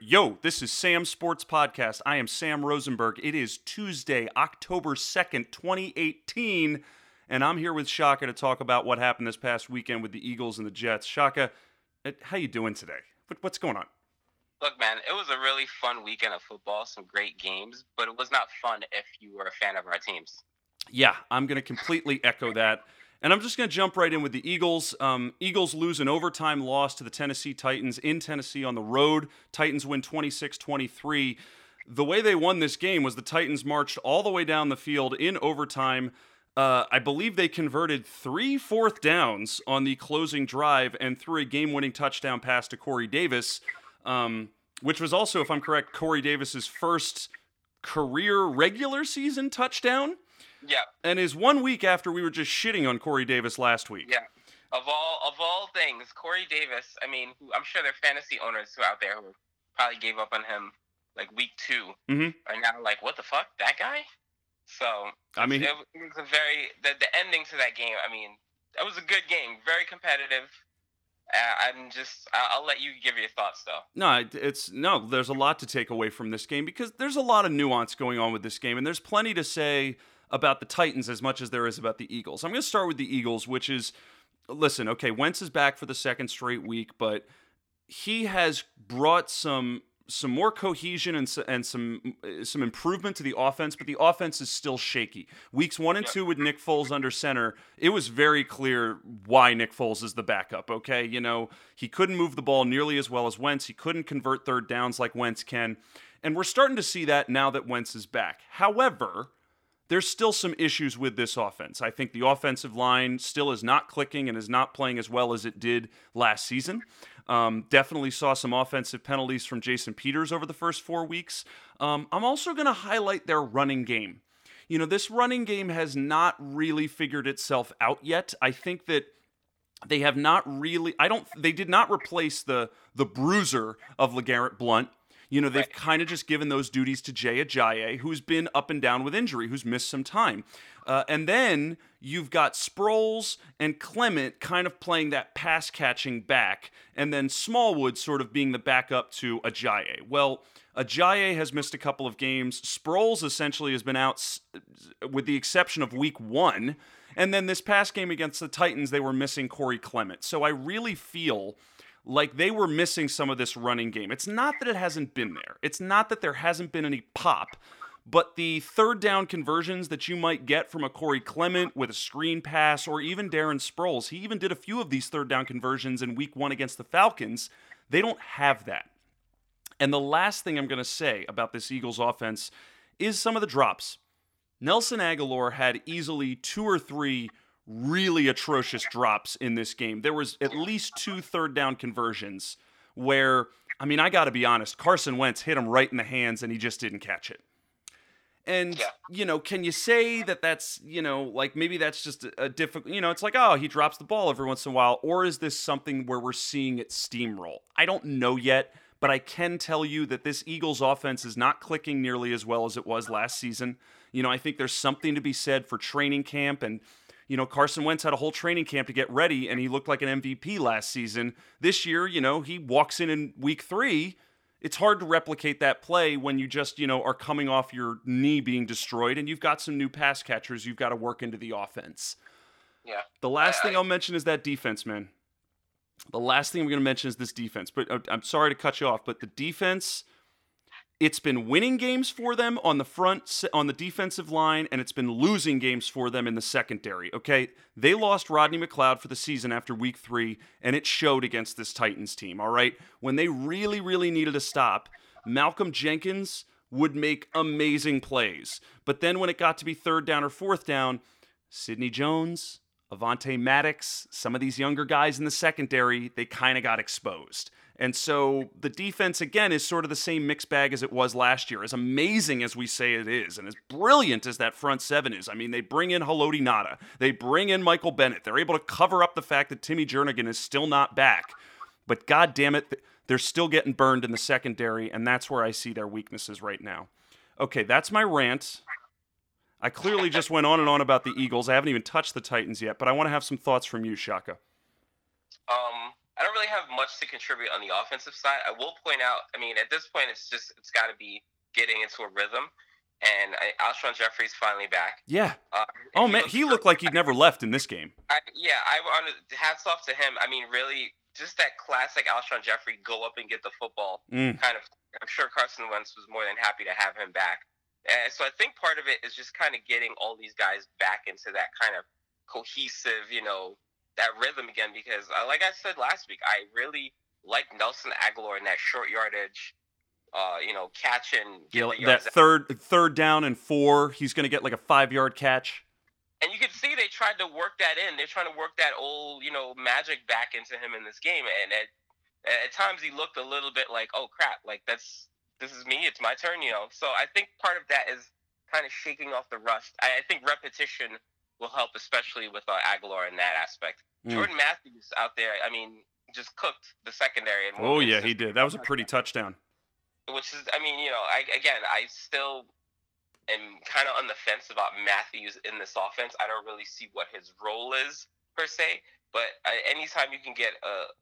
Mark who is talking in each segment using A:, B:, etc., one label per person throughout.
A: Yo, this is Sam Sports Podcast. I am Sam Rosenberg. It is Tuesday, October 2nd, 2018, and I'm here with Shaka to talk about what happened this past weekend with the Eagles and the Jets. Shaka, uh, how you doing today? What's going on?
B: Look, man, it was a really fun weekend of football, some great games, but it was not fun if you were a fan of our teams.
A: Yeah, I'm going to completely echo that. And I'm just going to jump right in with the Eagles. Um, Eagles lose an overtime loss to the Tennessee Titans in Tennessee on the road. Titans win 26 23. The way they won this game was the Titans marched all the way down the field in overtime. Uh, I believe they converted three fourth downs on the closing drive and threw a game winning touchdown pass to Corey Davis, um, which was also, if I'm correct, Corey Davis's first career regular season touchdown.
B: Yeah.
A: And is one week after we were just shitting on Corey Davis last week.
B: Yeah. Of all of all things, Corey Davis. I mean, who, I'm sure there are fantasy owners who out there who probably gave up on him like week 2
A: Mhm.
B: are now like, what the fuck, that guy? So
A: I mean,
B: it, it was a very the the ending to that game. I mean, it was a good game, very competitive. Uh, I'm just, I'll, I'll let you give your thoughts though.
A: No, it's no. There's a lot to take away from this game because there's a lot of nuance going on with this game, and there's plenty to say about the Titans as much as there is about the Eagles. I'm going to start with the Eagles, which is, listen, okay, Wentz is back for the second straight week, but he has brought some some more cohesion and, and some some improvement to the offense, but the offense is still shaky. Weeks one and two with Nick Foles under center, it was very clear why Nick Foles is the backup. Okay, you know he couldn't move the ball nearly as well as Wentz. He couldn't convert third downs like Wentz can, and we're starting to see that now that Wentz is back. However, there's still some issues with this offense. I think the offensive line still is not clicking and is not playing as well as it did last season. Um, definitely saw some offensive penalties from Jason Peters over the first four weeks. Um, I'm also going to highlight their running game. You know, this running game has not really figured itself out yet. I think that they have not really I don't they did not replace the the bruiser of LeGarrette Blunt. You know, they've
B: Right.
A: kind of just given those duties to Jay Ajayi, who's been up and down with injury, who's missed some time. Uh, and then you've got Sproles and Clement kind of playing that pass catching back, and then Smallwood sort of being the backup to Ajayi. Well, Ajayi has missed a couple of games. Sproles essentially has been out, s- with the exception of week one. And then this past game against the Titans, they were missing Corey Clement. So I really feel like they were missing some of this running game. It's not that it hasn't been there, it's not that there hasn't been any pop. But the third down conversions that you might get from a Corey Clement with a screen pass, or even Darren Sproles, he even did a few of these third down conversions in week one against the Falcons. They don't have that. And the last thing I'm going to say about this Eagles offense is some of the drops. Nelson Agholor had easily two or three really atrocious drops in this game. There was at least two third down conversions where, I mean, I got to be honest, Carson Wentz hit him right in the hands and he just didn't catch it. And
B: Yeah.
A: you know, can you say that that's you know like maybe that's just a, a difficult you know it's like oh he drops the ball every once in a while or is this something where we're seeing it steamroll? I don't know yet, but I can tell you that this Eagles offense is not clicking nearly as well as it was last season. You know, I think there's something to be said for training camp and you know, Carson Wentz had a whole training camp to get ready, and he looked like an MVP last season. This year, you know, he walks in in week three. It's hard to replicate that play when you just, you know, are coming off your knee being destroyed, and you've got some new pass catchers you've got to work into the offense.
B: Yeah.
A: The last
B: I-
A: thing I'll mention is that defense, man. The last thing I'm going to mention is this defense. But uh, I'm sorry to cut you off, but the defense, it's been winning games for them on the front, on the defensive line, and it's been losing games for them in the secondary. Okay, they lost Rodney McLeod for the season after Week Three, and it showed against this Titans team. All right, when they really, really needed to stop, Malcolm Jenkins would make amazing plays, but then when it got to be third down or fourth down, Sidney Jones, Avonte Maddox, some of these younger guys in the secondary, they kind of got exposed. And so the defense, again, is sort of the same mixed bag as it was last year. As amazing as we say it is, and as brilliant as that front seven is. I mean, they bring in Haloti Ngata, they bring in Michael Bennett. They're able to cover up the fact that Timmy Jernigan is still not back. But god damn it, they're still getting burned in the secondary, and that's where I see their weaknesses right now. Okay, that's my rant. I clearly just went on and on about the Eagles. I haven't even touched the Titans yet, but I want to have some thoughts from you, Shaka.
B: Um, I don't really have much to contribute on the offensive side. I will point out, I mean, at this point, it's just it's got to be getting into a rhythm. And I, Alshon Jeffery's finally back.
A: Yeah.
B: Uh,
A: Oh man, he looked like he'd never left in this game.
B: I, yeah, I want to hats off to him. I mean, really, just that classic Alshon Jeffery go up and get the football
A: Mm.
B: kind of. I'm sure Carson Wentz was more than happy to have him back. And so I think part of it is just kind of getting all these guys back into that kind of cohesive, you know, that rhythm again. Because, uh, like I said last week, I really like Nelson Agholor in that short yardage, uh, you know, catch and get
A: Yeah,
B: the
A: that third third down and four, he's going to get like a five yard catch.
B: and you can see they tried to work that in. They're trying to work that old, you know, magic back into him in this game. And at, at times he looked a little bit like, oh crap, like that's this is me, it's my turn, you know. So I think part of that is kind of shaking off the rust. I, I think repetition will help, especially with uh, Agholor in that aspect.
A: Mm.
B: Jordan Matthews out there, I mean, just cooked the secondary. And
A: Oh yeah, he did. That was a pretty touchdown.
B: which is I mean, you know, I again I still am kind of on the fence about Matthews in this offense. I don't really see what his role is per se, but I, anytime you can get a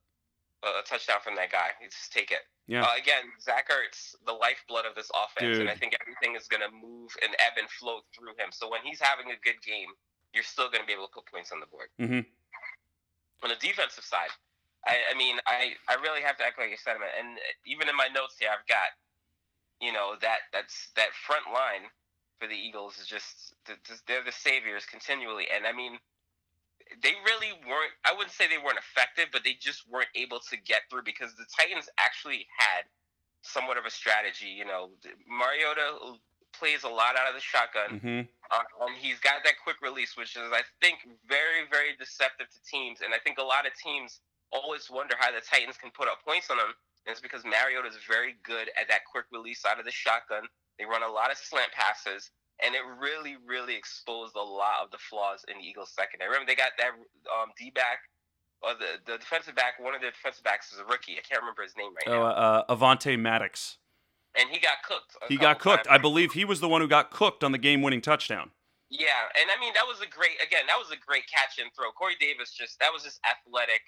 B: a touchdown from that guy, you just take it.
A: Yeah.
B: Uh, again, Zach Ertz, the lifeblood of this offense, and I think everything is going to move and ebb and flow through him. So when he's having a good game, you're still going to be able to put points on the board.
A: Mhm.
B: On the defensive side, I, I mean, I, I really have to echo your sentiment, and even in my notes here, I've got, you know, that that's that front line for the Eagles is just th- th- they're the saviors continually, and I mean, they really weren't. I wouldn't say they weren't effective, but they just weren't able to get through because the Titans actually had somewhat of a strategy. You know, Mariota plays a lot out of the shotgun.
A: Mhm.
B: Uh, and he's got that quick release, which is, I think, very, very deceptive to teams. And I think a lot of teams always wonder how the Titans can put up points on them. And it's because Mariota is very good at that quick release out of the shotgun. They run a lot of slant passes, and it really, really exposed a lot of the flaws in the Eagles' secondary. Remember, they got that um, D back, or the, the defensive back. One of the defensive backs is a rookie. I can't remember his name right
A: Oh,
B: now.
A: uh, Avonte Maddox.
B: And he got cooked.
A: He got cooked.
B: times.
A: I believe he was the one who got cooked on the game-winning touchdown.
B: Yeah, and I mean that was a great again, that was a great catch and throw. Corey Davis just that was just athletic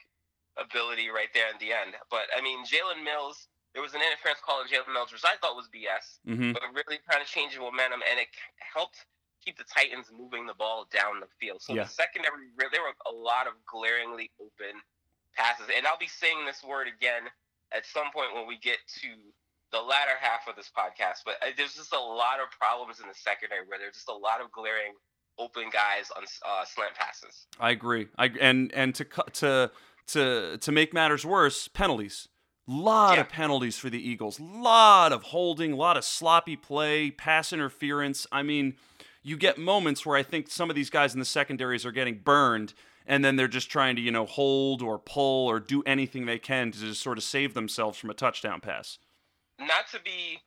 B: ability right there in the end. But I mean Jalen Mills, there was an interference call on Jalen Mills, which I thought was BS,
A: hmm
B: but really kind of changing momentum and it helped keep the Titans moving the ball down the field. So
A: Yeah.
B: the secondary there were a lot of glaringly open passes. And I'll be saying this word again at some point when we get to the latter half of this podcast, but uh, there's just a lot of problems in the secondary where there's just a lot of glaring open guys on uh, slant passes.
A: I agree. I and and to to to to make matters worse, penalties. Lot
B: Yeah.
A: of penalties for the Eagles. Lot of holding, lot of sloppy play, pass interference. I mean, you get moments where I think some of these guys in the secondaries are getting burned and then they're just trying to, you know, hold or pull or do anything they can to just sort of save themselves from a touchdown pass.
B: Not to be,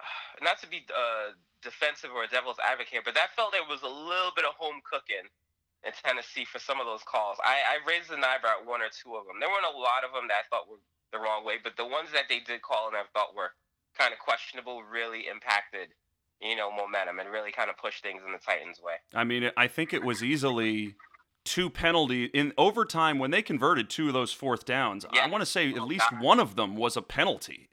B: not to be uh, defensive or a devil's advocate, but that felt there was a little bit of home cooking in Tennessee for some of those calls. I, I raised an eyebrow at one or two of them. There weren't a lot of them that I thought were the wrong way, but the ones that they did call and I thought were kind of questionable really impacted, you know, momentum and really kind of pushed things in the Titans' way.
A: I mean, I think it was easily two penalty in overtime when they converted two of those fourth downs. I want to say at
B: Oh,
A: least one of them was a penalty.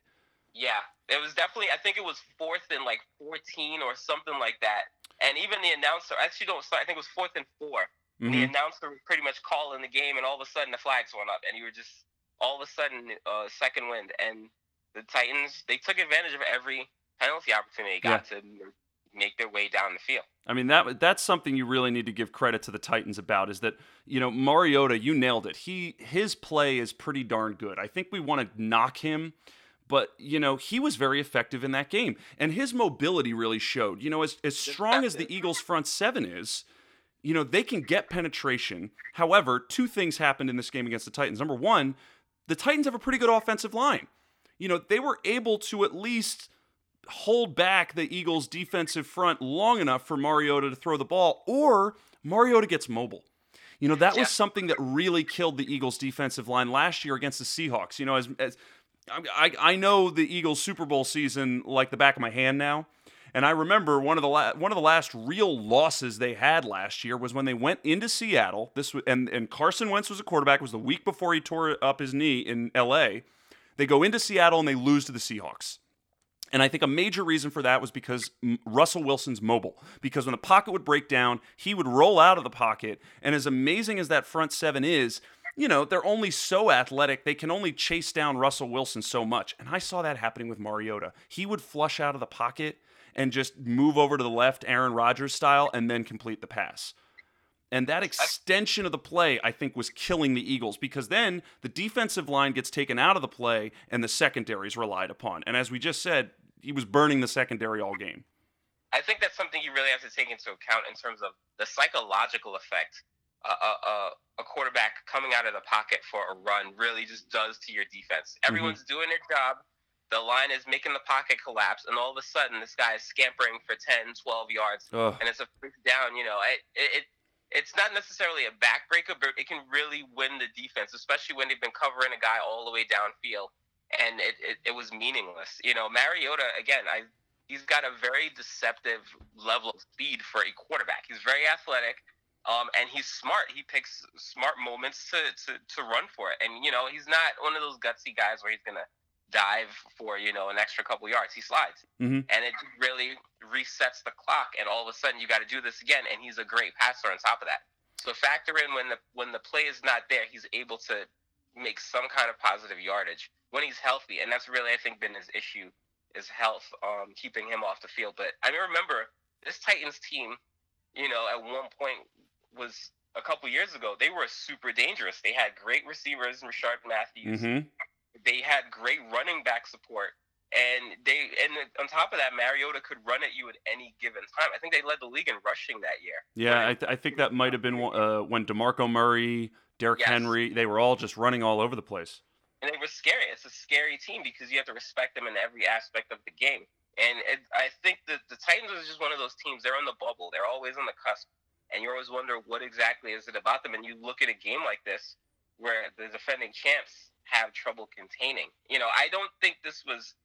B: Yeah, it was definitely. I think it was fourth and like 14 or something like that. And even the announcer, actually, don't. Sorry, I think it was fourth and 4 The
A: Mhm.
B: announcer was pretty much calling the game, and all of a sudden the flags went up, and you were just all of a sudden uh, second wind, and the Titans they took advantage of every penalty opportunity they got to make their way down the field.
A: I mean that that's something you really need to give credit to the Titans about is that you know Mariota, you nailed it. He his play is pretty darn good. I think we want to knock him, but you know he was very effective in that game, and his mobility really showed. You know, as as strong as the Eagles' front seven is, you know they can get penetration. However, two things happened in this game against the Titans. Number one, the Titans have a pretty good offensive line. You know they were able to at least hold back the Eagles' defensive front long enough for Mariota to throw the ball, or Mariota gets mobile. You know, that
B: Yeah.
A: was something that really killed the Eagles' defensive line last year against the Seahawks. You know, as, as I, I know the Eagles' Super Bowl season like the back of my hand now. And I remember one of the la- one of the last real losses they had last year was when they went into Seattle. This and and Carson Wentz was a quarterback. It was the week before he tore up his knee in L.A. They go into Seattle and they lose to the Seahawks. And I think a major reason for that was because Russell Wilson's mobile. Because when the pocket would break down, he would roll out of the pocket. And as amazing as that front seven is, you know, they're only so athletic. They can only chase down Russell Wilson so much. And I saw that happening with Mariota. He would flush out of the pocket and just move over to the left, Aaron Rodgers style, and then complete the pass. And that extension of the play, I think, was killing the Eagles because then the defensive line gets taken out of the play and the secondary is relied upon. And as we just said, he was burning the secondary all game.
B: I think that's something you really have to take into account in terms of the psychological effect uh, uh, a quarterback coming out of the pocket for a run really just does to your defense. Mm-hmm. Everyone's mm-hmm. doing their job. The line is making the pocket collapse, and all of a sudden, this guy is scampering for 10, 12 yards, Ugh. and it's a first down. You know, it, it it's not necessarily a backbreaker, but it can really win the defense, especially when they've been covering a guy all the way downfield and it, it, it was meaningless. You know, Mariota again, I he's got a very deceptive level of speed for a quarterback. He's very athletic. Um, and he's smart. He picks smart moments to, to, to run for it. And, you know, he's not one of those gutsy guys where he's going to dive for, you know, an extra couple yards. He slides. Mm-hmm. And it really resets the clock. And all of a sudden, you got to do this again. And he's a great passer on top of that. So factor in when the when the play is not there, he's able to make some kind of positive yardage when he's healthy, and that's really I think been his issue is health, um, keeping him off the field. But I mean, remember this Titans team, you know, at one point was a couple years ago. They were super dangerous. They had great receivers, Rishard Matthews. Mm-hmm. They had great running back support. And they and on top of that, Mariota could run at you at any given time. I think they led the league in rushing that year.
A: Yeah, I, th- I think that might have been uh, when Demarco Murray, Derrick yes. Henry, they were all just running all over the place
B: and it was scary. It's a scary team because you have to respect them in every aspect of the game. And it, I think that the Titans is just one of those teams. They're on the bubble. They're always on the cusp, and you always wonder what exactly is it about them. And you look at a game like this where the defending champs have trouble containing. You know, I don't think this was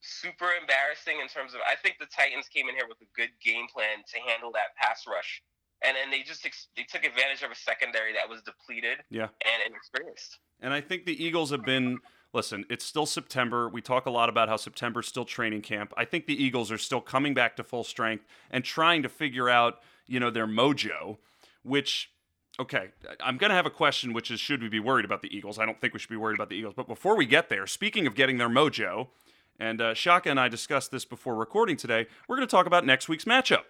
B: super embarrassing in terms of. I think the Titans came in here with a good game plan to handle that pass rush, and then they just they took advantage of a secondary that was depleted
A: yeah.
B: and inexperienced.
A: And I think the Eagles have been listen, it's still September. We talk a lot about how September's still training camp. I think the Eagles are still coming back to full strength and trying to figure out, you know, their mojo, which okay, I'm going to have a question which is should we be worried about the Eagles? I don't think we should be worried about the Eagles. But before we get there, speaking of getting their mojo, and uh, Shaka and I discussed this before recording today, we're going to talk about next week's matchup.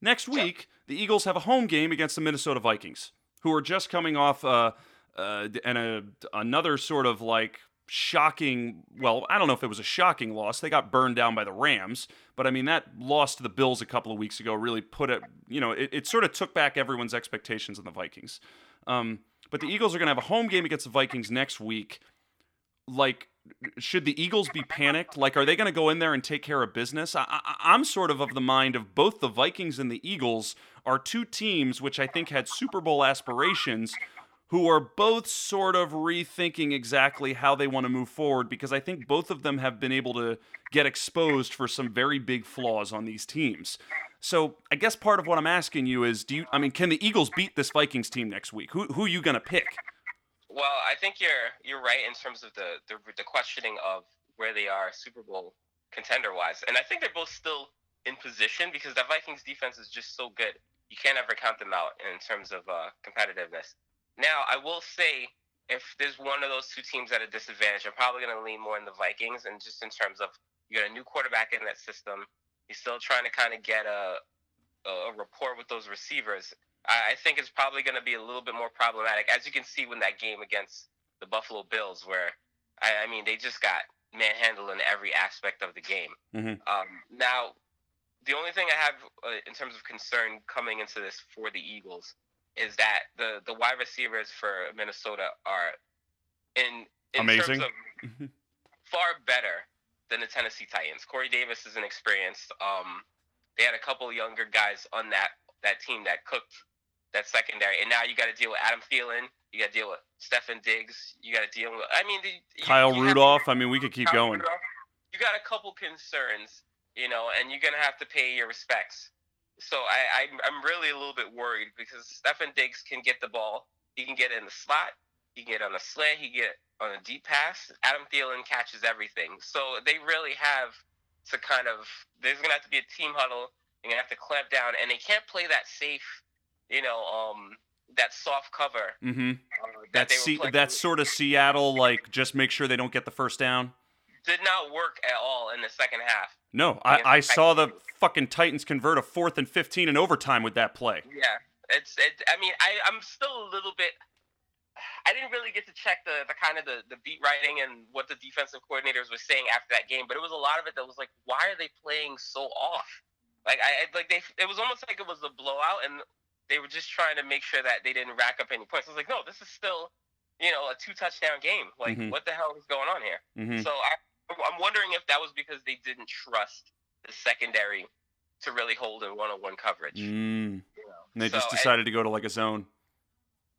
A: Next week, the Eagles have a home game against the Minnesota Vikings, who are just coming off uh, uh, and a, another sort of like shocking well i don't know if it was a shocking loss. They got burned down by the rams but i mean that loss to the bills a couple of weeks ago really put it you know it, it sort of took back everyone's expectations on the vikings. Um, but the eagles are going to have a home game against the vikings next week. Like should the eagles be panicked? Like are they going to go in there and take care of business? I, I, i'm sort of of the mind of both the vikings and the eagles are two teams which i think had super bowl aspirations who are both sort of rethinking exactly how they want to move forward because I think both of them have been able to get exposed for some very big flaws on these teams. So I guess part of what I'm asking you is, do you? I mean, can the Eagles beat this Vikings team next week? Who who are you gonna pick?
B: Well, I think you're you're right in terms of the the, the questioning of where they are Super Bowl contender wise, and I think they're both still in position because that Vikings defense is just so good. You can't ever count them out in terms of uh, competitiveness. Now, I will say, if there's one of those two teams at a disadvantage, I'm probably going to lean more in the Vikings. And just in terms of you got a new quarterback in that system, he's still trying to kind of get a a rapport with those receivers. I, I think it's probably going to be a little bit more problematic, as you can see when that game against the Buffalo Bills, where I, I mean they just got manhandled in every aspect of the game. Mm-hmm. Um, now, the only thing I have uh, in terms of concern coming into this for the Eagles is that the the wide receivers for Minnesota are in, in
A: amazing,
B: of, far better than the Tennessee Titans. Corey Davis is inexperienced. Um, they had a couple younger guys on that that team that cooked that secondary, and now you got to deal with Adam Thielen. You got to deal with Stefon Diggs. You got to deal with. I mean,
A: the, Kyle you, Rudolph. I mean, we could keep Kyle going. Rudolph.
B: You got a couple concerns you know, and you're gonna have to pay your respects. So I, I I'm really a little bit worried because Stefon Diggs can get the ball. He can get in the slot. He can get on a slant. He can get on a deep pass. Adam Thielen catches everything. So they really have to kind of. There's gonna have to be a team huddle. You're gonna have to clamp down, and they can't play that safe, you know, um, that soft cover.
A: Mm-hmm.
B: uh, that were
A: Se- that's sort of Seattle, like just make sure they don't get the first down.
B: Did not work at all in the second half.
A: No, I, I saw the fucking Titans convert a fourth and fifteen in overtime with that play.
B: Yeah, it's it. I mean, I I'm still a little bit. I didn't really get to check the, the kind of the, the beat writing and what the defensive coordinators were saying after that game, but it was a lot of it that was like, why are they playing so off? Like I like they it was almost like it was a blowout, and they were just trying to make sure that they didn't rack up any points. I was like, no, this is still, you know, a two touchdown game. Like,
A: Mhm.
B: what the hell is going on here?
A: hmm
B: So I, I'm wondering if that was because they didn't trust the secondary to really hold a one-on-one coverage.
A: Mm.
B: you know?
A: And they
B: So,
A: just
B: and-
A: decided to go to like a zone.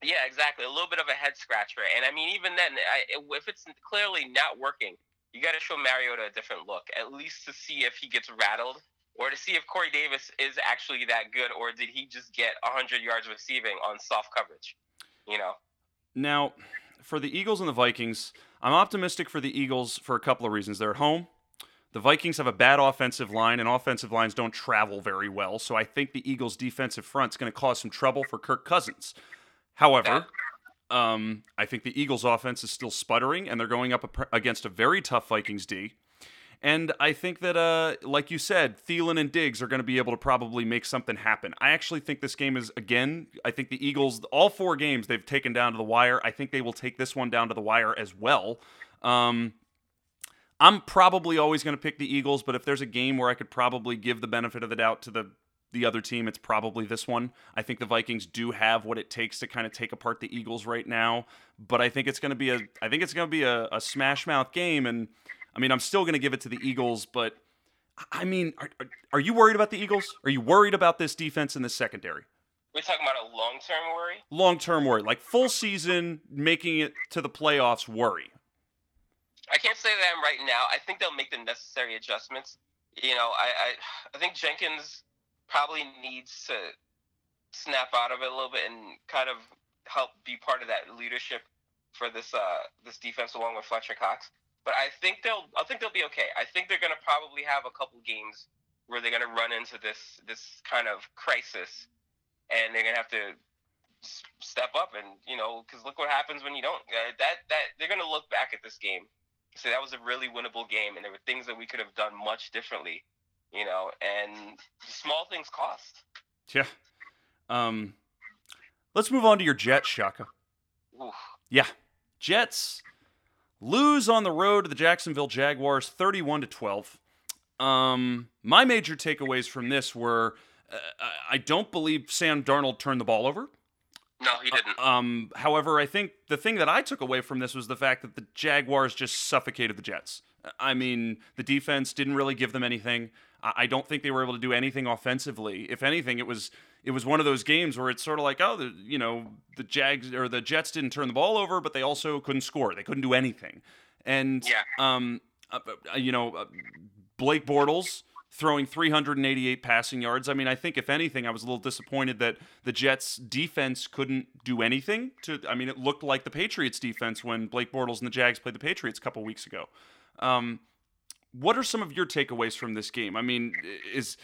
B: yeah, exactly. A little bit of a head scratcher. And I mean, even then, I, if it's clearly not working, you got to show Mariota a different look, at least to see if he gets rattled or to see if Corey Davis is actually that good or did he just get 100 yards receiving on soft coverage, you know?
A: Now, for the Eagles and the Vikings, I'm optimistic for the Eagles for a couple of reasons. They're at home. The Vikings have a bad offensive line, and offensive lines don't travel very well. So I think the Eagles' defensive front is going to cause some trouble for Kirk Cousins. However, um, I think the Eagles' offense is still sputtering, and they're going up against a very tough Vikings D. And I think that, uh, like you said, Thielen and Diggs are going to be able to probably make something happen. I actually think this game is, again, I think the Eagles, all four games they've taken down to the wire. I think they will take this one down to the wire as well. Um, I'm probably always going to pick the Eagles, but if there's a game where I could probably give the benefit of the doubt to the the other team, it's probably this one. I think the Vikings do have what it takes to kind of take apart the Eagles right now, but I think it's going to be a I think it's going to be a, a smash mouth game, and I mean I'm still going to give it to the Eagles, but I mean, are, are, are you worried about the Eagles? Are you worried about this defense in the secondary?
B: We're talking about a long term worry.
A: Long term worry, like full season, making it to the playoffs worry.
B: I can't say that I'm right now. I think they'll make the necessary adjustments. You know, I, I, I think Jenkins probably needs to snap out of it a little bit and kind of help be part of that leadership for this uh this defense along with Fletcher Cox. But I think they'll I think they'll be okay. I think they're gonna probably have a couple games where they're gonna run into this this kind of crisis, and they're gonna have to s- step up and you know because look what happens when you don't. Uh, that that they're gonna look back at this game, say that was a really winnable game, and there were things that we could have done much differently, you know. And small things cost.
A: Yeah. Um, let's move on to your Jets, Shaka.
B: Oof.
A: Yeah, Jets lose on the road to the Jacksonville Jaguars, thirty-one to twelve. Um, my major takeaways from this were uh, I don't believe Sam Darnold turned the ball over.
B: No, he didn't.
A: Um, however, I think the thing that I took away from this was the fact that the Jaguars just suffocated the Jets. I mean, the defense didn't really give them anything. I don't think they were able to do anything offensively. If anything, it was it was one of those games where it's sort of like, oh, the, you know, the Jags or the Jets didn't turn the ball over, but they also couldn't score. They couldn't do anything. And
B: Yeah.
A: um, uh, uh, you know, uh, Blake Bortles throwing 388 passing yards. I mean, I think if anything, I was a little disappointed that the Jets defense couldn't do anything to I mean, it looked like the Patriots defense when Blake Bortles and the Jags played the Patriots a couple weeks ago. Um, what are some of your takeaways from this game? I mean, is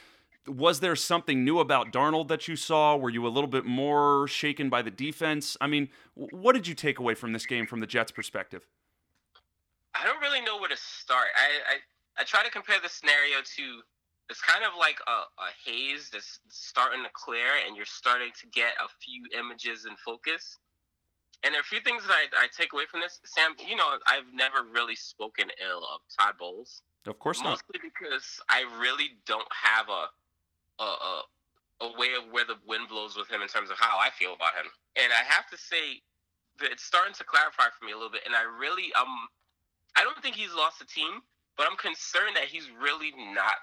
A: was there something new about Darnold that you saw? Were you a little bit more shaken by the defense? I mean, what did you take away from this game from the Jets' perspective?
B: I don't really know where to start. I, I, I try to compare the scenario to it's kind of like a, a haze that's starting to clear and you're starting to get a few images in focus. And there are a few things that I, I take away from this. Sam, you know, I've never really spoken ill of Todd Bowles.
A: Of course not.
B: Mostly because I really don't have a, a a a way of where the wind blows with him in terms of how I feel about him. And I have to say that it's starting to clarify for me a little bit. And I really um I don't think he's lost a team, but I'm concerned that he's really not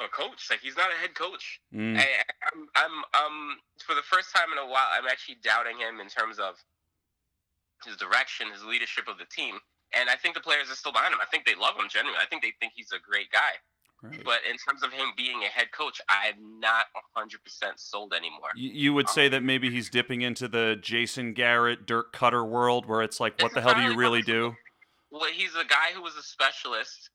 B: a coach. Like he's not a head coach.
A: Mm.
B: I, I'm I'm um for the first time in a while I'm actually doubting him in terms of his direction, his leadership of the team. And I think the players are still behind him. I think they love him genuinely. I think they think he's a great guy.
A: Right.
B: But in terms of him being a head coach, I'm not 100% sold anymore.
A: You, you would say that maybe he's dipping into the Jason Garrett, Dirk Koetter world, where it's like, what the hell do you really do?
B: Well, he's a guy who was a specialist,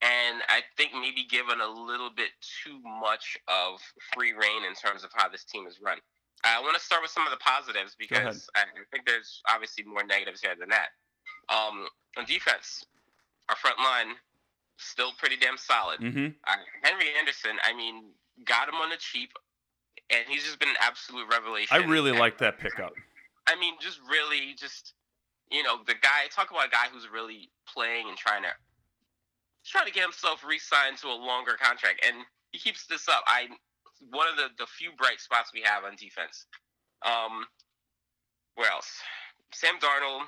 B: and I think maybe given a little bit too much of free reign in terms of how this team is run. I want to start with some of the positives because I I think there's obviously more negatives here than that. Um, on defense, our front line still pretty damn solid.
A: Mm-hmm.
B: Uh, Henry Anderson, I mean, got him on the cheap, and he's just been an absolute revelation.
A: I really like that pickup.
B: I mean, just really, just you know, the guy. Talk about a guy who's really playing and trying to trying to get himself re-signed to a longer contract, and he keeps this up. I one of the the few bright spots we have on defense. Um, where else? Sam Darnold.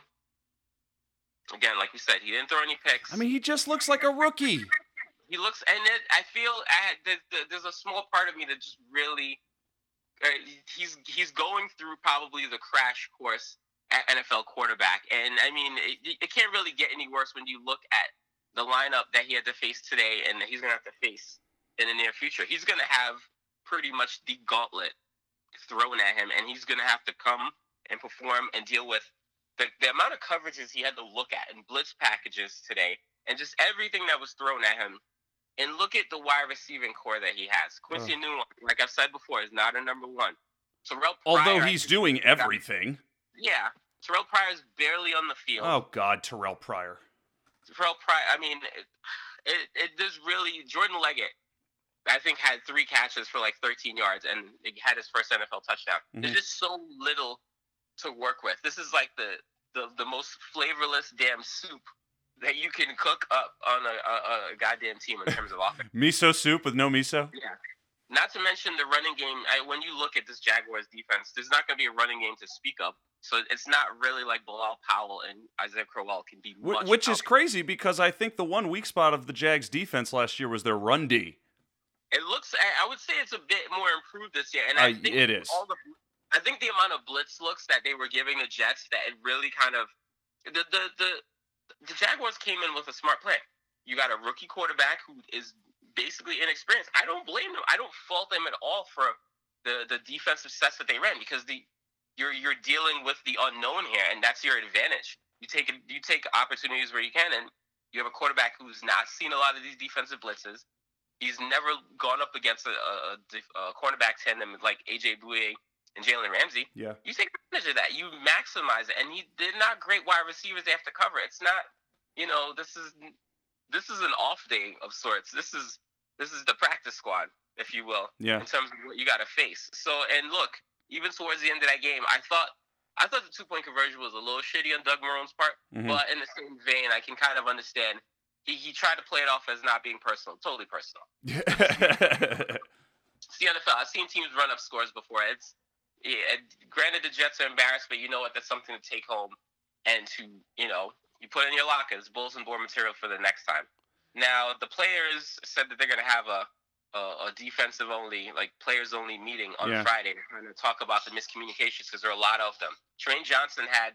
B: Again, like we said, he didn't throw any picks.
A: I mean, he just looks like a rookie.
B: he looks, and it, I feel I, there's, there's a small part of me that just really. Uh, he's he's going through probably the crash course at NFL quarterback, and I mean it, it can't really get any worse when you look at the lineup that he had to face today, and that he's gonna have to face in the near future. He's gonna have pretty much the gauntlet thrown at him, and he's gonna have to come and perform and deal with the, the amount of coverages he had to look at and blitz packages today, and just everything that was thrown at him. And look at the wide receiving core that he has. Quincy Enunwa, like I've said before, is not a number one. Terrell Pryor,
A: Although he's doing everything.
B: yeah, Terrell Pryor's barely on the field.
A: Oh God, Terrell Pryor.
B: Terrell Pryor, I mean, it, it, it there's really Jordan Leggett. I think had three catches for like 13 yards, and he had his first NFL touchdown. There's
A: Mhm.
B: just so little to work with. This is like the the, the most flavorless damn soup that you can cook up on a, a, a goddamn team in terms of offense.
A: Miso soup with no miso.
B: Yeah. Not to mention the running game. I, when you look at this Jaguars defense, there's not going to be a running game to speak of. So it's not really like Bilal Powell and Isaiah Crowell can be much
A: Which is crazy because I think the one weak spot of the Jags defense last year was their run D.
B: It looks. I would say it's a bit more improved this year, and I think
A: it is.
B: All the, I think the amount of blitz looks that they were giving the Jets that it really kind of the the the, the Jaguars came in with a smart plan. You got a rookie quarterback who is basically inexperienced. I don't blame them. I don't fault them at all for the the defensive sets that they ran because the you're you're dealing with the unknown here, and that's your advantage. You take you take opportunities where you can, and you have a quarterback who's not seen a lot of these defensive blitzes. He's never gone up against a, cornerback tandem like AJ Bouye and Jalen Ramsey.
A: Yeah.
B: You take advantage of that. You maximize it, and he did not great wide receivers they have to cover. It's not, you know, this is this is an off day of sorts. This is this is the practice squad, if you will
A: Yeah.
B: in terms of what you got to face. So, and look, even towards the end of that game, I thought I thought the two point conversion was a little shitty on Doug Marrone's part,
A: Mhm.
B: but in the same vein, I can kind of understand. He, he tried to play it off as not being personal, totally personal. It's the NFL. I've seen teams run up scores before. It's yeah, granted the Jets are embarrassed, but you know what? That's something to take home and to you know you put in your lockers, bulletin board material for the next time. Now the players said that they're going to have a, a a defensive only, like players only meeting on
A: Yeah.
B: Friday, to talk about the miscommunications because there are a lot of them. Trumaine Johnson had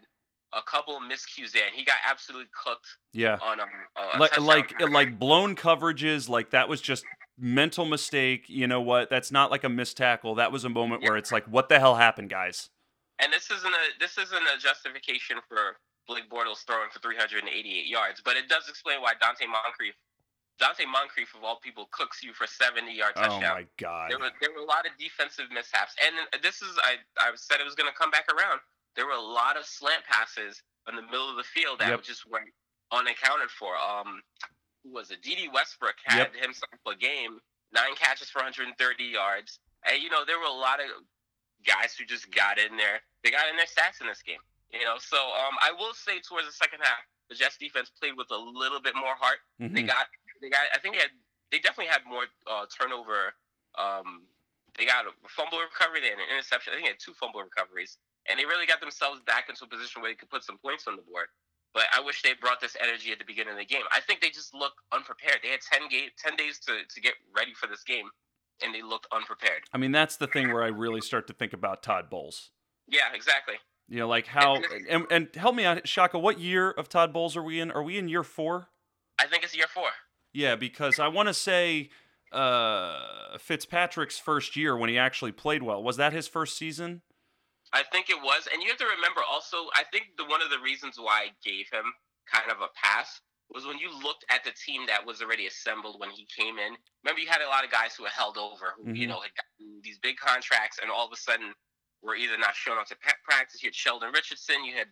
B: a couple of miscues there, and he got absolutely cooked
A: yeah.
B: on um, a, a
A: Like like like blown coverages, like that was just mental mistake. You know what? That's not like a missed tackle. That was a moment where it's like, what the hell happened, guys?
B: And this isn't a this isn't a justification for Blake Bortles throwing for 388 yards, but it does explain why Donte Moncrief, Donte Moncrief of all people, cooks you for 70 yard touchdown.
A: Oh my god.
B: there were there were a lot of defensive mishaps, and this is I I said it was going to come back around. There were a lot of slant passes in the middle of the field that
A: Yep.
B: just went unaccounted for. Um, who was it? Dede Westbrook had
A: Yep.
B: himself a game, nine catches for 130 yards, and you know there were a lot of guys who just got in there. They got in their stats in this game. You know, so um, I will say towards the second half, the Jets defense played with a little bit more heart. They
A: Mhm.
B: got, they got. I think they had, they definitely had more uh, turnover. Um, they got a fumble recovery, they had an interception. I think they had two fumble recoveries, and they really got themselves back into a position where they could put some points on the board. But I wish they brought this energy at the beginning of the game. I think they just look unprepared. They had ten game, ten days to, to get ready for this game, and they looked unprepared.
A: I mean, that's the thing where I really start to think about Todd Bowles.
B: Yeah, exactly.
A: You know, like how and, and help me out, Shaka. What year of Todd Bowles are we in? Are we in year four?
B: I think it's year four.
A: Yeah, because I want to say uh, Fitzpatrick's first year when he actually played well was that his first season?
B: I think it was, and you have to remember also. I think the one of the reasons why I gave him kind of a pass was when you looked at the team that was already assembled when he came in. Remember, you had a lot of guys who were held over, who you
A: Mhm.
B: know had gotten these big contracts, and all of a sudden were either not showing up to practice. You had Sheldon Richardson, you had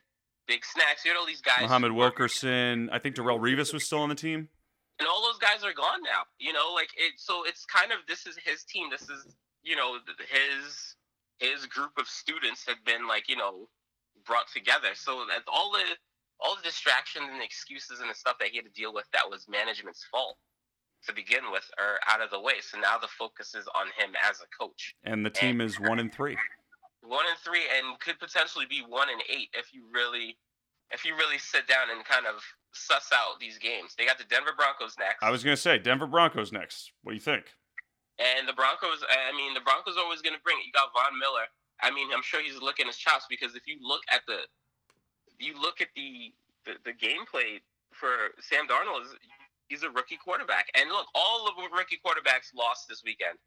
B: Big Snacks, you had all these guys.
A: Muhammad Wilkerson. I think Darrelle Revis was still on the team.
B: and all those guys are gone now. You know, like it. So it's kind of this is his team. This is you know his his group of students had been like you know brought together. So that all the all the distractions and excuses and the stuff that he had to deal with that was management's fault to begin with are out of the way. So now the focus is on him as a coach.
A: And the team is one and three.
B: One and three, and could potentially be one and eight if you really, if you really sit down and kind of suss out these games. They got the Denver Broncos next.
A: I was gonna say Denver Broncos next. What do you think?
B: And the Broncos, I mean, the Broncos are always going to bring it. You got Von Miller. I mean, I'm sure he's licking his chops because if you look at the, you look at the the, the gameplay for Sam Darnold is he's a rookie quarterback. And look, all of the rookie quarterbacks lost this weekend.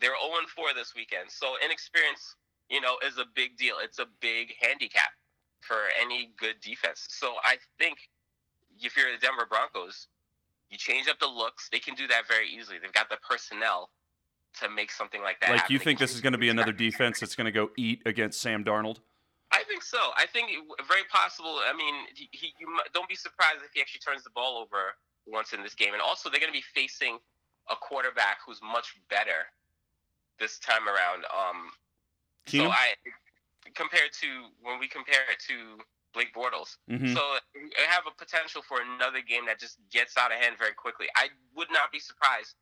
B: They're 0 4 this weekend. So inexperience, you know, is a big deal. It's a big handicap for any good defense. So I think if you're the Denver Broncos, you change up the looks. They can do that very easily. They've got the personnel to make something like that.
A: Like
B: happen.
A: you think this is gonna be another defense that's gonna go eat against Sam Darnold?
B: I think so. I think very possible. I mean, he, he you don't be surprised if he actually turns the ball over once in this game. And also, they're going to be facing a quarterback who's much better this time around. Um, so I compared to when we compare it to Blake Bortles.
A: Mhm.
B: So I have a potential for another game that just gets out of hand very quickly. I would not be surprised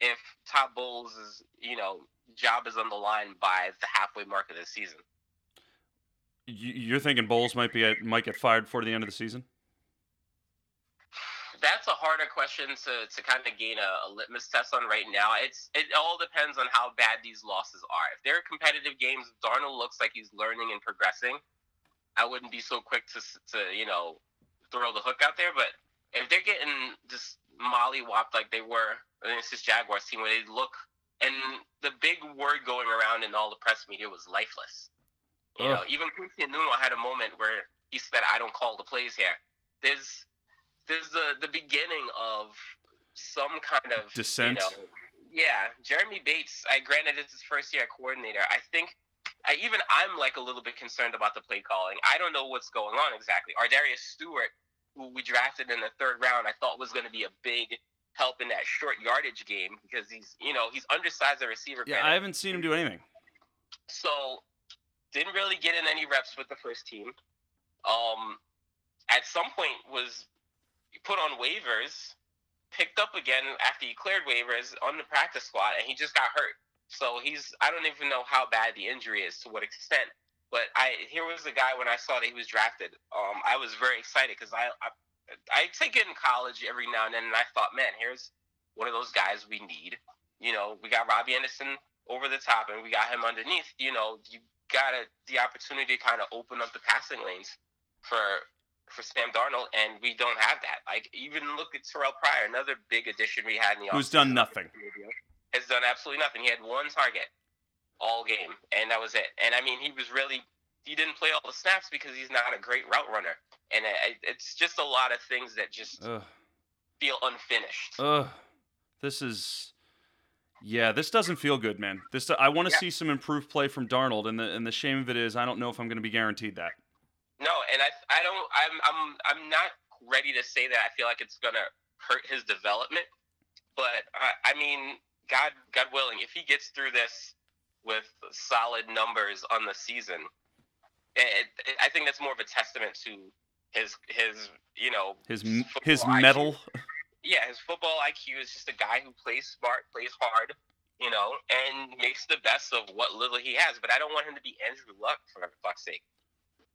B: if Todd Bowles' is you know job is on the line by the halfway mark of the season.
A: You- You're thinking Bowles might be at, might get fired before the end of the season?
B: That's a harder question to, to kind of gain a, a litmus test on right now. It's it all depends on how bad these losses are. If they're competitive games, Darnold looks like he's learning and progressing. I wouldn't be so quick to to you know throw the hook out there. But if they're getting just mollywopped like they were against this Jaguars team, where they look and the big word going around in all the press media was lifeless. You know,
A: Ugh.
B: even Quincy Enunwa had a moment where he said, "I don't call the plays here." There's there's the the beginning of some kind of
A: Dissent.
B: You know, yeah, Jeremy Bates. I granted it's his first year at coordinator. I think I, even I'm like a little bit concerned about the play calling. I don't know what's going on exactly. Ardarius Stewart, who we drafted in the third round, I thought was going to be a big help in that short yardage game because he's you know he's undersized a receiver.
A: Yeah. I haven't seen him do anything.
B: So didn't really get in any reps with the first team. Um, at some point was put on waivers, picked up again after he cleared waivers on the practice squad, and he just got hurt. So he's I don't even know how bad the injury is to what extent. But I here was the guy when I saw that he was drafted. Um, I was very excited because I, I I take it in college every now and then, and I thought, man, here's one of those guys we need. You know, we got Robby Anderson over the top, and we got him underneath. You know, you got a, the opportunity to kind of open up the passing lanes for for Sam Darnold, and we don't have that. Like even look at Terrell Pryor, another big addition we had in the
A: Who's done nothing.
B: Has done absolutely nothing. He had one target all game, and that was it. And I mean, he was really he didn't play all the snaps because he's not a great route runner, and it, it's just a lot of things that just
A: Ugh.
B: feel unfinished.
A: Ugh. This is. Yeah, this doesn't feel good, man. This I want to
B: Yeah.
A: see some improved play from Darnold, and the and the shame of it is I don't know if I'm going to be guaranteed that.
B: No, and I I don't I'm I'm I'm not ready to say that I feel like it's gonna hurt his development, but I, I mean, God God willing, if he gets through this with solid numbers on the season, it, it, I think that's more of a testament to his his you know
A: His his
B: IQ.
A: mettle.
B: Yeah, his football IQ is just a guy who plays smart, plays hard, you know, and makes the best of what little he has. But I don't want him to be Andrew Luck for fuck's sake.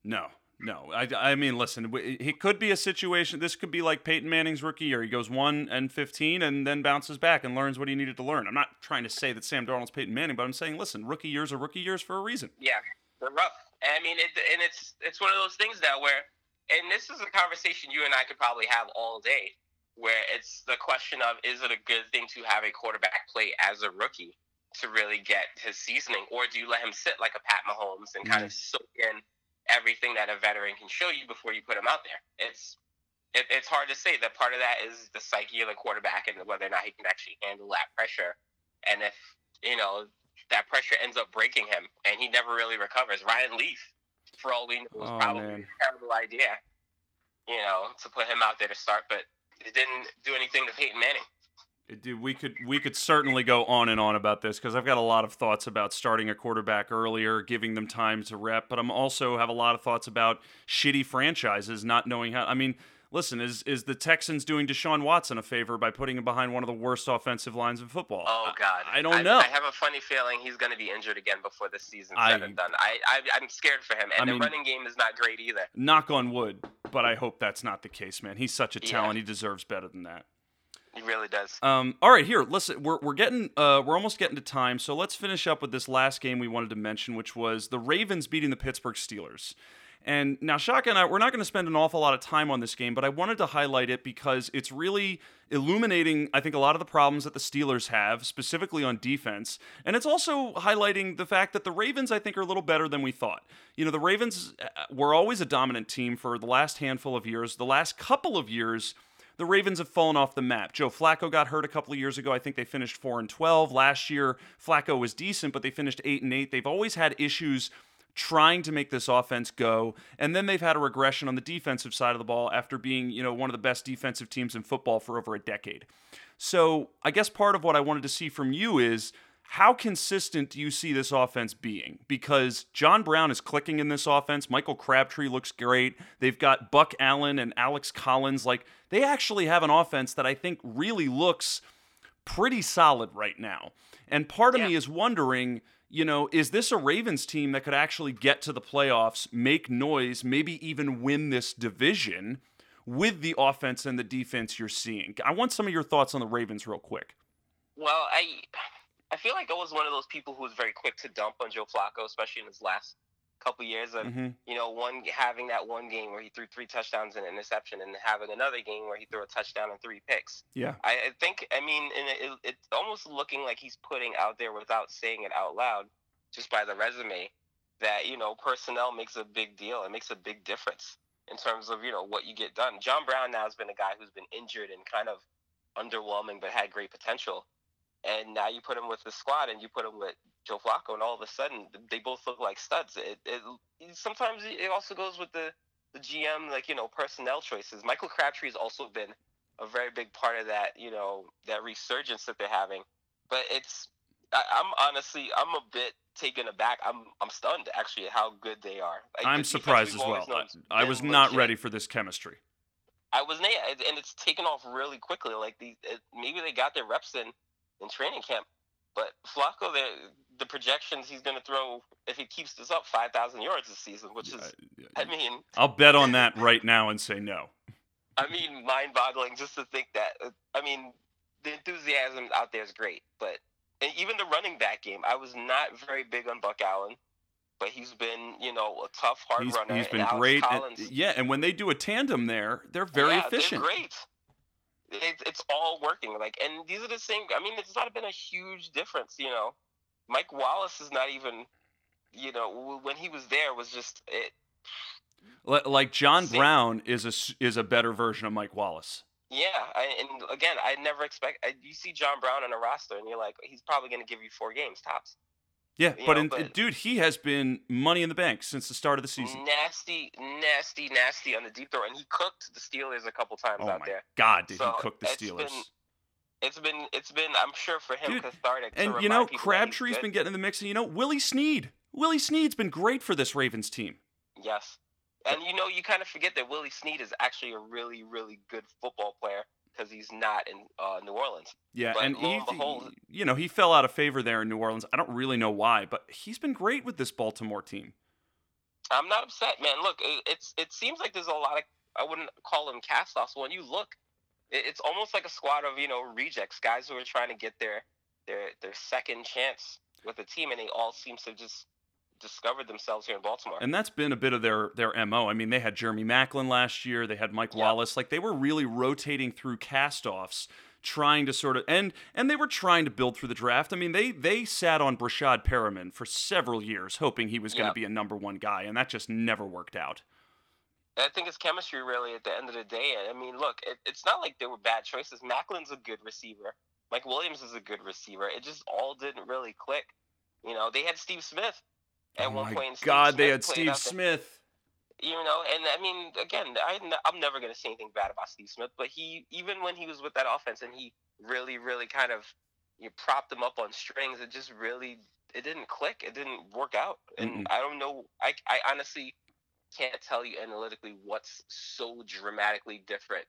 A: No, no. I, I mean, listen, it could be a situation. This could be like Peyton Manning's rookie year. He goes one and fifteen, and then bounces back and learns what he needed to learn. I'm not trying to say that Sam Darnold's Peyton Manning, but I'm saying, listen, rookie years are rookie years for a reason.
B: Yeah, they're rough. And I mean, it, and it's it's one of those things now where, and this is a conversation you and I could probably have all day. where it's the question of is it a good thing to have a quarterback play as a rookie to really get his seasoning, or do you let him sit like a Pat Mahomes and kind of
A: Mm-hmm.
B: soak in everything that a veteran can show you before you put him out there? It's it, it's hard to say. That part of that is the psyche of the quarterback and whether or not he can actually handle that pressure, and if you know that pressure ends up breaking him and he never really recovers. Ryan Leaf, for all we know, was
A: Oh,
B: probably
A: man.
B: a terrible idea, you know, to put him out there to start, but it didn't do anything to Peyton Manning.
A: It- Dude, we could we could certainly go on and on about this because I've got a lot of thoughts about starting a quarterback earlier, giving them time to rep, but I'm also have a lot of thoughts about shitty franchises not knowing how. I mean, listen, is is the Texans doing Deshaun Watson a favor by putting him behind one of the worst offensive lines in football?
B: Oh God,
A: I, I don't know.
B: I have a funny feeling he's going to be injured again before the season's
A: I-
B: said and done. I, I I'm scared for him, and
A: I
B: the
A: mean-
B: running game is not great either.
A: Knock on wood, but I hope that's not the case, man. He's such a
B: Yeah.
A: talent; he deserves better than that.
B: He really does.
A: Um, all right, here. Listen, we're we're getting uh, we're almost getting to time, so let's finish up with this last game we wanted to mention, which was the Ravens beating the Pittsburgh Steelers. And now, Shaka and I, we're not going to spend an awful lot of time on this game, but I wanted to highlight it because it's really illuminating, I think, a lot of the problems that the Steelers have, specifically on defense. And it's also highlighting the fact that the Ravens, I think, are a little better than we thought. You know, the Ravens uh, were always a dominant team for the last handful of years. The last couple of years, the Ravens have fallen off the map. Joe Flacco got hurt a couple of years ago. I think they finished 4 and 12. Last year, Flacco was decent, but they finished 8 and 8. They've always had issues trying to make this offense go. And then they've had a regression on the defensive side of the ball after being, you know, one of the best defensive teams in football for over a decade. So, I guess part of what I wanted to see from you is how consistent do you see this offense being? Because John Brown is clicking in this offense. Michael Crabtree looks great. They've got Buck Allen and Alex Collins. Like, they actually have an offense that I think really looks pretty solid right now. And part of me is wondering, you know, is this a Ravens team that could actually get to the playoffs, make noise, maybe even win this division with the offense and the defense you're seeing? I want some of your thoughts on the Ravens real quick.
B: Well, I I feel like I was one of those people who was very quick to dump on Joe Flacco, especially in his last couple years. And
A: hmm
B: you know, one having that one game where he threw three touchdowns and an interception, and having another game where he threw a touchdown and three picks.
A: Yeah.
B: I, I think, I mean, and it, it's almost looking like he's putting out there without saying it out loud, just by the resume, that you know, personnel makes a big deal. It makes a big difference in terms of you know what you get done. John Brown now has been a guy who's been injured and kind of underwhelming, but had great potential. And now you put him with the squad, and you put him with Joe Flacco, and all of a sudden they both look like studs. It, it sometimes it also goes with the the GM, like you know, personnel choices. Michael Crabtree has also been a very big part of that, you know, that resurgence that they're having. But it's, I, I'm honestly, I'm a bit taken aback. I'm, I'm stunned actually at how good they are. Like,
A: I'm surprised as well. I, I was not
B: legit.
A: ready for this chemistry.
B: I was and it's taken off really quickly. Like the it, maybe they got their reps in in training camp, but Flacco, the the projections he's going to throw if he keeps this up, five thousand yards this season, which is,
A: I,
B: I mean,
A: I'll bet on that right now and say no.
B: I mean, mind-boggling just to think that. I mean, the enthusiasm out there is great, but and even the running back game, I was not very big on Buck Allen, but he's been, you know, a tough, hard
A: He's,
B: runner.
A: he's been great. yeah, and when they do a tandem there, they're very
B: yeah,
A: efficient.
B: They're great. It's it's all working. Like, and these are the same. I mean, it's not been a huge difference. You know, Mike Wallace is not even. You know, when he was there, was just it.
A: Like John
B: Same.
A: Brown is a is a better version of Mike Wallace.
B: Yeah, I, and again, I never expect. I, you see John Brown on a roster, and you're like, he's probably going to give you four games tops.
A: Yeah,
B: You
A: but,
B: know,
A: in,
B: but-
A: dude, he has been money in the bank since the start of the season.
B: Nasty, nasty, nasty on the deep throw, and he cooked the Steelers a couple times
A: Oh
B: out
A: my
B: there.
A: God, did
B: So,
A: he cook the
B: it's
A: Steelers?
B: been It's been, it's been, I'm sure for him
A: Dude,
B: cathartic.
A: and you know,
B: people that he's
A: Crabtree's been getting in the mix, and you know, Willie Snead. Willie Snead's been great for this Ravens team.
B: Yes. And you know, you kind of forget that Willie Snead is actually a really, really good football player because he's not in uh, New Orleans.
A: Yeah,
B: But
A: and
B: lo
A: he,
B: and behold-
A: you know, he fell out of favor there in New Orleans. I don't really know why, but he's been great with this Baltimore team.
B: I'm not upset, man. Look, it, it's it seems like there's a lot of I wouldn't call them cast-offs. When you look, it's almost like a squad of you know rejects, guys who are trying to get their their their second chance with the team, and they all seem to just discovered themselves here in Baltimore.
A: And that's been a bit of their their mo. I mean, they had Jeremy Maclin last year. They had Mike
B: Yeah.
A: Wallace. Like they were really rotating through castoffs, trying to sort of and and they were trying to build through the draft. I mean, they they sat on Breshad Perriman for several years, hoping he was going to
B: Yeah.
A: be a number one guy, and that just never worked out.
B: I think it's chemistry, really, at the end of the day. I mean, look, it, it's not like they were bad choices. Maclin's a good receiver. Mike Williams is a good receiver. It just all didn't really click. You know, they had Steve Smith at
A: oh
B: one point. and Steve
A: God, they
B: Smith
A: had Steve. Smith.
B: You know, and I mean, again, I, I'm never going to say anything bad about Steve Smith, but he, even when he was with that offense and he really, really kind of you propped him up on strings, it just really, it didn't click. It didn't work out. And
A: Mm-mm.
B: I don't know, I, I honestly can't tell you analytically what's so dramatically different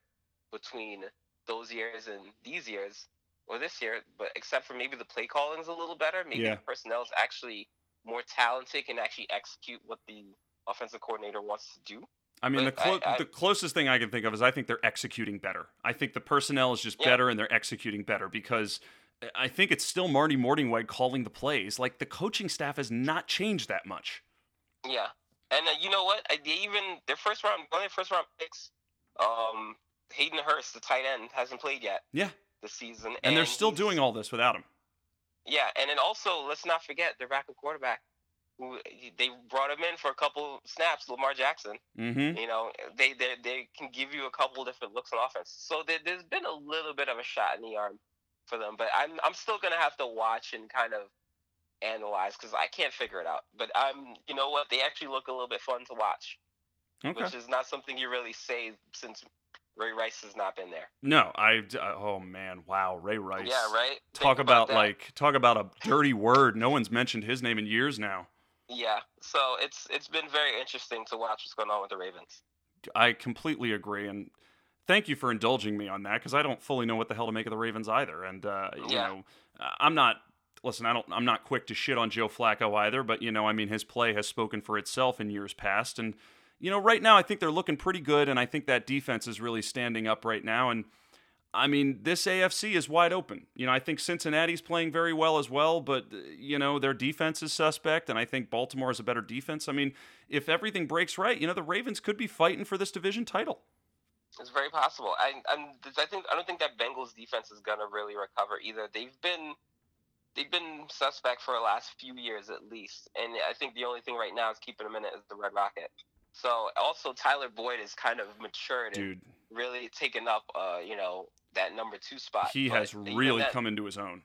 B: between those years and these years or this year, but except for maybe the play calling's a little better. Maybe
A: Yeah.
B: the personnel is actually more talented, can actually execute what the offensive coordinator wants to do.
A: I mean, the clo-
B: I- I-
A: the closest thing I can think of is I think they're executing better. I think the personnel is just
B: Yeah.
A: better and they're executing better because I think it's still Marty Mornhinweg calling the plays. Like the coaching staff has not changed that much.
B: Yeah, and uh, you know what? I, they even their first round, one of their first round picks, um, Hayden Hurst, the tight end, hasn't played yet
A: Yeah,
B: this season,
A: and, they're still doing all this without him.
B: Yeah, and then also let's not forget their backup quarterback, who they brought him in for a couple snaps, Lamar Jackson.
A: Mm-hmm.
B: You know, they they, they can give you a couple different looks on offense. So there, there's been a little bit of a shot in the arm for them, but I'm I'm still gonna have to watch and kind of analyze because I can't figure it out. But I'm, you know what? They actually look a little bit fun to watch,
A: Okay.
B: which is not something you really say since Ray Rice has not been there.
A: No, I. uh, Oh man, wow, Ray Rice.
B: Yeah, right.
A: Talk
B: Think
A: about
B: that.
A: like talk about a dirty word. No one's mentioned his name in years now.
B: Yeah, so it's it's been very interesting to watch what's going on with the Ravens.
A: I completely agree, and thank you for indulging me on that because I don't fully know what the hell to make of the Ravens either. And uh, you
B: Yeah.
A: know, I'm not. Listen, I don't. I'm not quick to shit on Joe Flacco either, but you know, I mean, his play has spoken for itself in years past, and you know, right now I think they're looking pretty good, and I think that defense is really standing up right now. And I mean, this AFC is wide open. You know, I think Cincinnati's playing very well as well, but uh, you know, their defense is suspect, and I think Baltimore is a better defense. I mean, if everything breaks right, you know, the Ravens could be fighting for this division title.
B: It's very possible. I I'm, I think I don't think that Bengals defense is gonna really recover either. They've been they've been suspect for the last few years at least, and I think the only thing right now is keeping them in it is the Red Rocket. So also Tyler Boyd is kind of matured and
A: Dude,
B: really taken up, uh, you know, that number two spot.
A: he
B: But
A: has really
B: that-
A: come into his own.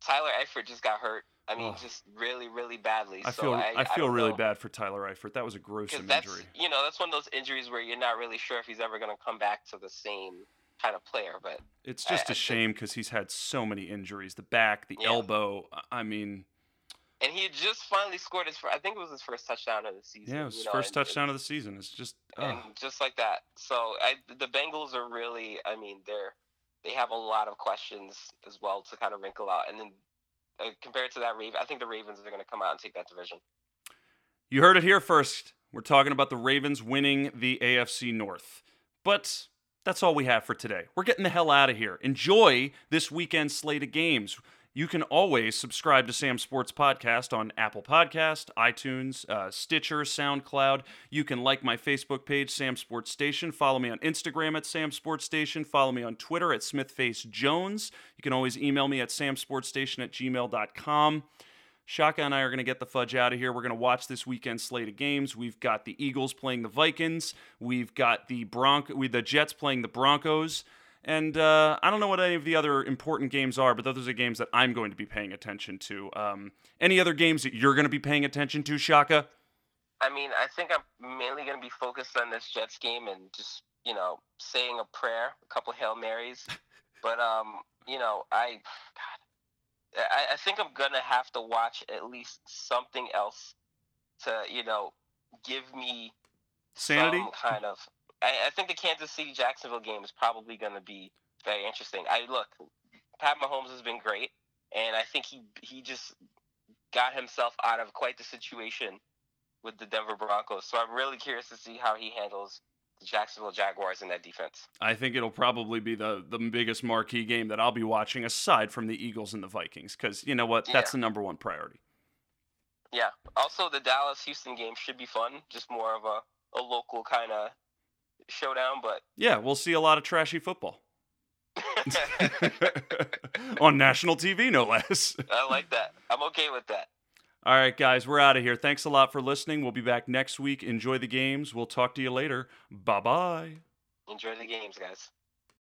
B: Tyler Eifert just got hurt. I mean,
A: Ugh.
B: just really, really badly.
A: I
B: so
A: feel
B: I,
A: I feel
B: don't
A: really
B: know.
A: bad for Tyler Eifert. That was a gruesome injury.
B: you know that's one of those injuries where you're not really sure if he's ever going to come back to the same kind of player. But
A: It's just
B: I
A: a shame because he's had so many injuries. The back, the
B: Yeah.
A: elbow. I- I mean,
B: and he had just finally scored his. I think it was his first touchdown of the season.
A: yeah, it was his
B: know,
A: first
B: and-
A: touchdown of the season. It's just,
B: and, just like that. So I, the Bengals are really. I mean, they're they have a lot of questions as well to kind of wrinkle out, and then. Uh, compared to that I think the Ravens are going to come out and take that division.
A: You heard it here first. We're talking about the Ravens winning the AFC North. But that's all we have for today. We're getting the hell out of here. Enjoy this weekend slate of games. You can always subscribe to Sam Sports Podcast on Apple Podcast, iTunes, uh, Stitcher, SoundCloud. You can like my Facebook page, Sam Sports Station. Follow me on Instagram at Sam Sports Station. Follow me on Twitter at SmithFaceJones. You can always email me at samsportstation at gmail.com. Shaka and I are going to get the fudge out of here. We're going to watch this weekend slate of games. We've got the Eagles playing the Vikings. We've got the Bronco, we the Jets playing the Broncos. And uh, I don't know what any of the other important games are, but those are games that I'm going to be paying attention to. Um, any other games that you're going to be paying attention to, Shaka?
B: I mean, I think I'm mainly going to be focused on this Jets game and just, you know, saying a prayer, a couple Hail Marys. but, um, you know, I, God, I, I think I'm going to have to watch at least something else to, you know, give me
A: Sanity?
B: some kind of. I, I think the Kansas City Jacksonville game is probably going to be very interesting. I look, Pat Mahomes has been great, and I think he he just got himself out of quite the situation with the Denver Broncos. So I'm really curious to see how he handles the Jacksonville Jaguars in that defense.
A: I think it'll probably be the, the biggest marquee game that I'll be watching aside from the Eagles and the Vikings because, you know what? That's the number one priority.
B: Yeah. Also, the Dallas Houston game should be fun. Just more of a, a local kind of showdown, but
A: Yeah, we'll see a lot of trashy football on national TV, no less.
B: I like that. I'm okay with that.
A: All right, guys, we're out of here. Thanks a lot for listening. We'll be back next week. Enjoy the games. We'll talk to you later. Bye bye.
B: Enjoy the games, guys.